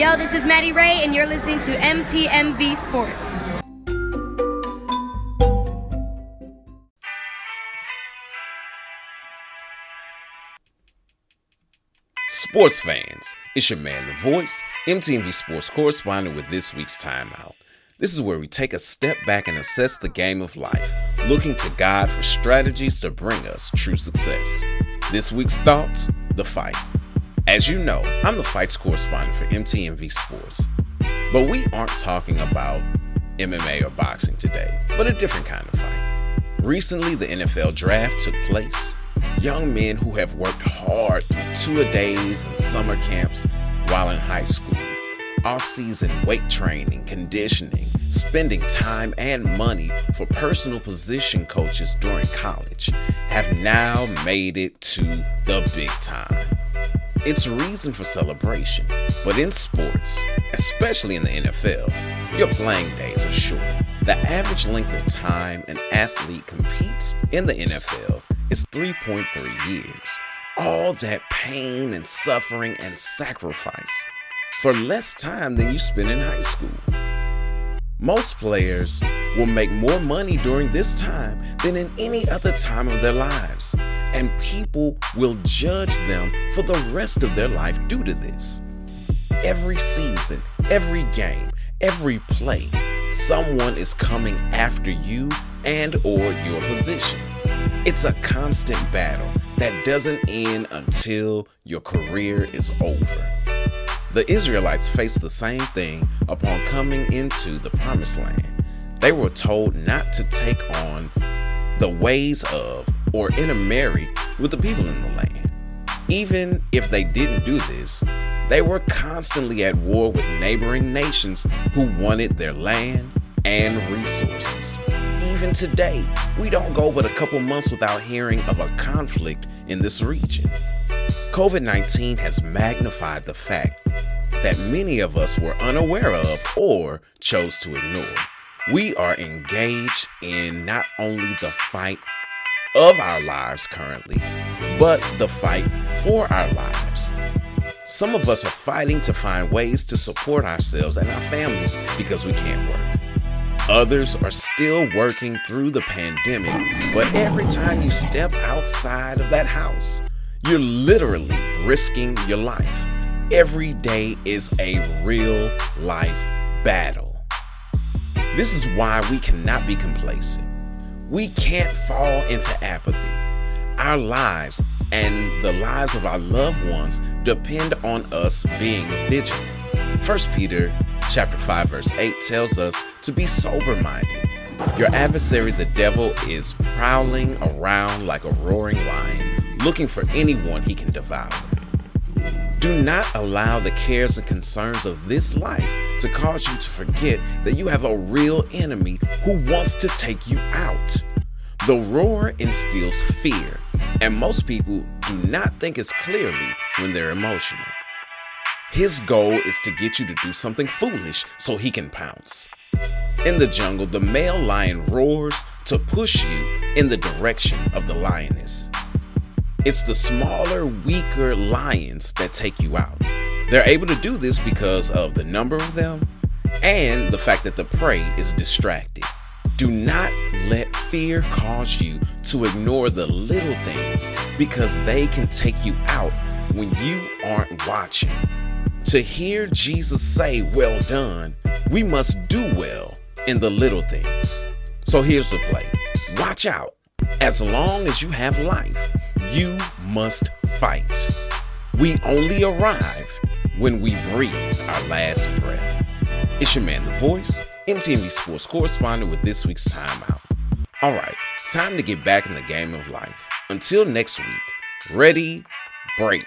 Yo, this is Maddie Ray, and you're listening to MTMV Sports. Sports fans, it's your man, The Voice, MTMV Sports correspondent with this week's Timeout. This is where we take a step back and assess the game of life, looking to God for strategies to bring us true success. This week's thoughts the fight. As you know, I'm the fights correspondent for MTMV Sports. But we aren't talking about MMA or boxing today, but a different kind of fight. Recently, the NFL draft took place. Young men who have worked hard through two a days and summer camps while in high school, all season weight training, conditioning, spending time and money for personal position coaches during college, have now made it to the big time. It's reason for celebration, but in sports, especially in the NFL, your playing days are short. The average length of time an athlete competes in the NFL is 3.3 years. All that pain and suffering and sacrifice for less time than you spend in high school. Most players will make more money during this time than in any other time of their lives, and people will judge them for the rest of their life due to this. Every season, every game, every play, someone is coming after you and or your position. It's a constant battle that doesn't end until your career is over. The Israelites faced the same thing upon coming into the promised land. They were told not to take on the ways of or intermarry with the people in the land. Even if they didn't do this, they were constantly at war with neighboring nations who wanted their land and resources. Even today, we don't go but a couple months without hearing of a conflict in this region. COVID 19 has magnified the fact that many of us were unaware of or chose to ignore. We are engaged in not only the fight of our lives currently, but the fight for our lives. Some of us are fighting to find ways to support ourselves and our families because we can't work. Others are still working through the pandemic, but every time you step outside of that house, you're literally risking your life. Every day is a real life battle. This is why we cannot be complacent. We can't fall into apathy. Our lives and the lives of our loved ones depend on us being vigilant. 1 Peter chapter 5 verse 8 tells us to be sober-minded. Your adversary the devil is prowling around like a roaring lion, looking for anyone he can devour. Do not allow the cares and concerns of this life to cause you to forget that you have a real enemy who wants to take you out. The roar instills fear, and most people do not think as clearly when they're emotional. His goal is to get you to do something foolish so he can pounce. In the jungle, the male lion roars to push you in the direction of the lioness. It's the smaller, weaker lions that take you out. They're able to do this because of the number of them and the fact that the prey is distracted. Do not let fear cause you to ignore the little things because they can take you out when you aren't watching. To hear Jesus say, Well done, we must do well in the little things. So here's the play watch out. As long as you have life, you must fight. We only arrive when we breathe our last breath. It's your man, The Voice, MTMV Sports correspondent with this week's timeout. All right, time to get back in the game of life. Until next week, ready, break.